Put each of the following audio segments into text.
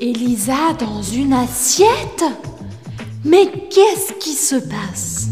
Elisa dans une assiette Mais qu'est-ce qui se passe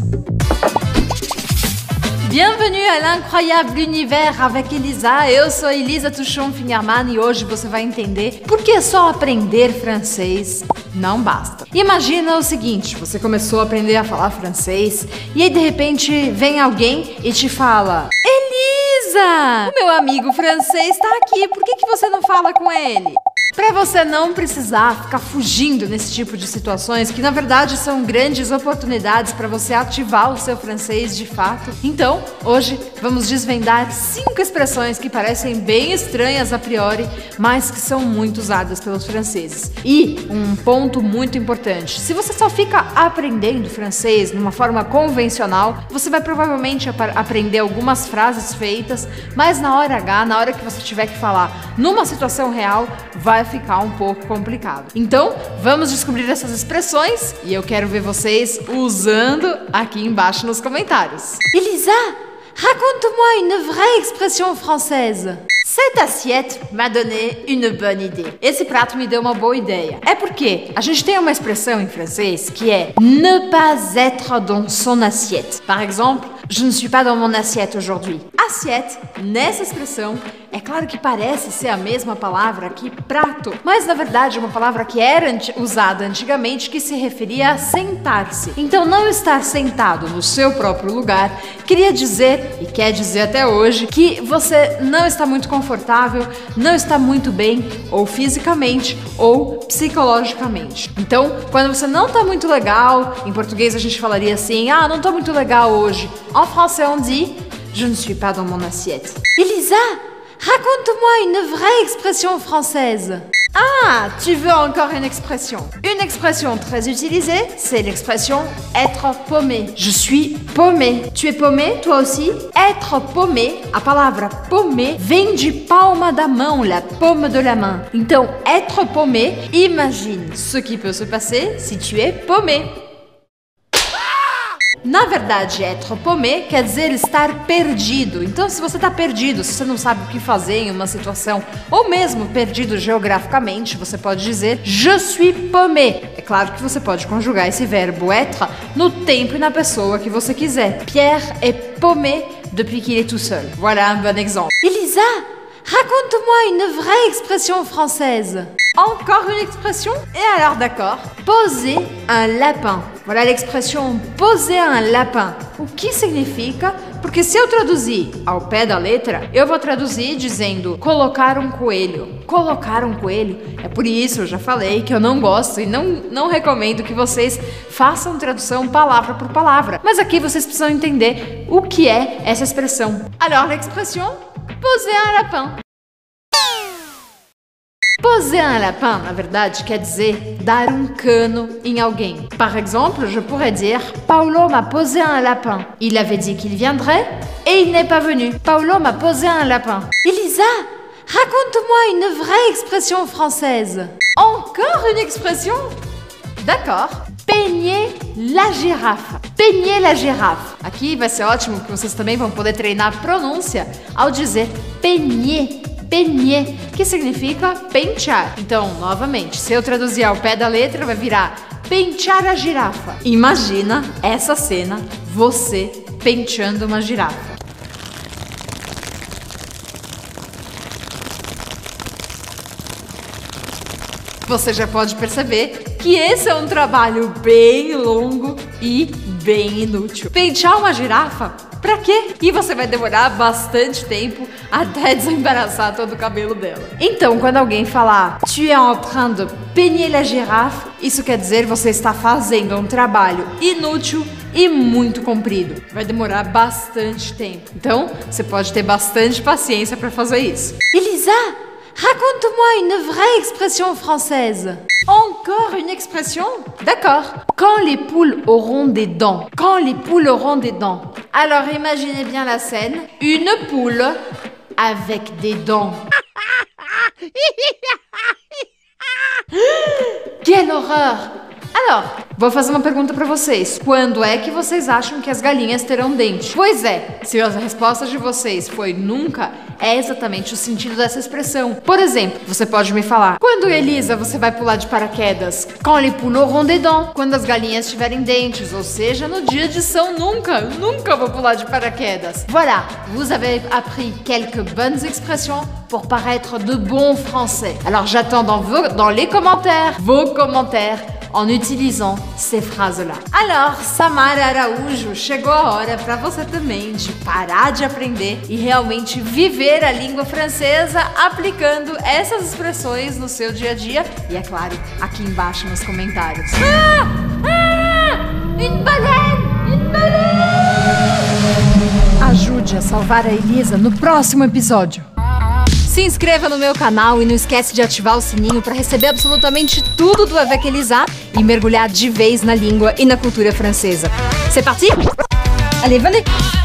Bienvenue à l'incroyable univers avec Elisa. Eu sou Elisa Tuchon Fingerman e hoje você vai entender por que só aprender francês não basta. Imagina o seguinte: você começou a aprender a falar francês e aí de repente vem alguém e te fala: Elisa, o meu amigo francês está aqui, por que, que você não fala com ele? Para você não precisar ficar fugindo nesse tipo de situações, que na verdade são grandes oportunidades para você ativar o seu francês de fato. Então, hoje vamos desvendar cinco expressões que parecem bem estranhas a priori, mas que são muito usadas pelos franceses. E um ponto muito importante: se você só fica aprendendo francês numa forma convencional, você vai provavelmente ap aprender algumas frases feitas, mas na hora H, na hora que você tiver que falar numa situação real, vai vai ficar um pouco complicado. Então, vamos descobrir essas expressões e eu quero ver vocês usando aqui embaixo nos comentários. Elisa, raconte-moi une vraie expression française. Cette assiette m'a donné une bonne idée. Esse prato me deu uma boa ideia. É porque a gente tem uma expressão em francês que é ne pas être dans son assiette. Par exemple, je ne suis pas dans mon assiette aujourd'hui. Assiette, nessa expressão, é claro que parece ser a mesma palavra que prato, mas na verdade é uma palavra que era usada antigamente que se referia a sentar-se. Então, não estar sentado no seu próprio lugar queria dizer, e quer dizer até hoje, que você não está muito confortável, não está muito bem, ou fisicamente, ou psicologicamente. Então, quando você não está muito legal, em português a gente falaria assim: ah, não estou muito legal hoje. En français, on dit Je ne suis pas dans mon assiette. Elisa, raconte-moi une vraie expression française. Ah, tu veux encore une expression Une expression très utilisée, c'est l'expression être paumé. Je suis paumé. Tu es paumé, toi aussi? Être paumé, a palavra paumé vem de palma da mão, la paume de la main. Então, être paumé, imagine ce qui peut se passer si tu es paumé. Na verdade, être paumé quer dizer estar perdido. Então, se você está perdido, se você não sabe o que fazer em uma situação, ou mesmo perdido geograficamente, você pode dizer je suis paumé. É claro que você pode conjugar esse verbo être no tempo e na pessoa que você quiser. Pierre est paumé depuis qu'il est tout seul. Voilà un bon exemple. Elisa, raconte-moi une vraie expression française. Encore une expression Et alors d'accord. Poser un lapin. Voilà l'expression poser un lapin. O que significa? Porque se eu traduzir ao pé da letra, eu vou traduzir dizendo colocar um coelho. Colocar um coelho. É por isso, eu já falei que eu não gosto e não, não recomendo que vocês façam tradução palavra por palavra. Mas aqui vocês precisam entender o que é essa expressão. Alors, l'expression poser un lapin. Poser un lapin, na verdade, quer dizer dar um cano em alguém. Par exemple, je pourrais dire Paulo m'a posé un lapin. Il avait dit qu'il viendrait et il n'est pas venu. Paulo m'a posé un lapin. Elisa, raconte-moi une vraie expression française. Encore une expression? D'accord. Peigner la girafa. Peigner la girafa. Aqui vai ser ótimo que vocês também vão poder treinar pronúncia ao dizer peigner peigner, que significa pentear. Então, novamente, se eu traduzir ao pé da letra, vai virar pentear a girafa. Imagina essa cena, você penteando uma girafa. Você já pode perceber que esse é um trabalho bem longo e bem inútil. Pentear uma girafa Pra quê? E você vai demorar bastante tempo até desembaraçar todo o cabelo dela. Então, quando alguém falar Tu es en train de peigner la girafe, isso quer dizer você está fazendo um trabalho inútil e muito comprido. Vai demorar bastante tempo. Então, você pode ter bastante paciência para fazer isso. Elisa, raconte-moi une vraie expression française. Encore une expression? D'accord. Quand les poules auront des dents. Quand les poules auront des dents. Alors imaginez bien la scène. Une poule avec des dents. Quelle horreur Alors, Vou fazer uma pergunta para vocês. Quando é que vocês acham que as galinhas terão dente? Pois é, se a resposta de vocês foi nunca, é exatamente o sentido dessa expressão. Por exemplo, você pode me falar: quando Elisa você vai pular de paraquedas? Quand auront des dents. Quando as galinhas tiverem dentes, ou seja, no dia de São Nunca. Nunca vou pular de paraquedas. Voilà, vous avez appris quelques bonnes expressions pour paraître de bons français. Alors j'attends dans, dans les commentaires vos commentaires en utilisant ces phrases-là. Alors, Samara Araújo, chegou a hora para você também de parar de aprender e realmente viver a língua francesa aplicando essas expressões no seu dia a dia e, é claro, aqui embaixo nos comentários. Ah! Ah! Une baleine! Une baleine! Ajude a salvar a Elisa no próximo episódio. Se inscreva no meu canal e não esquece de ativar o sininho para receber absolutamente tudo do Elisa e mergulhar de vez na língua e na cultura francesa. C'est parti? Allez, venez!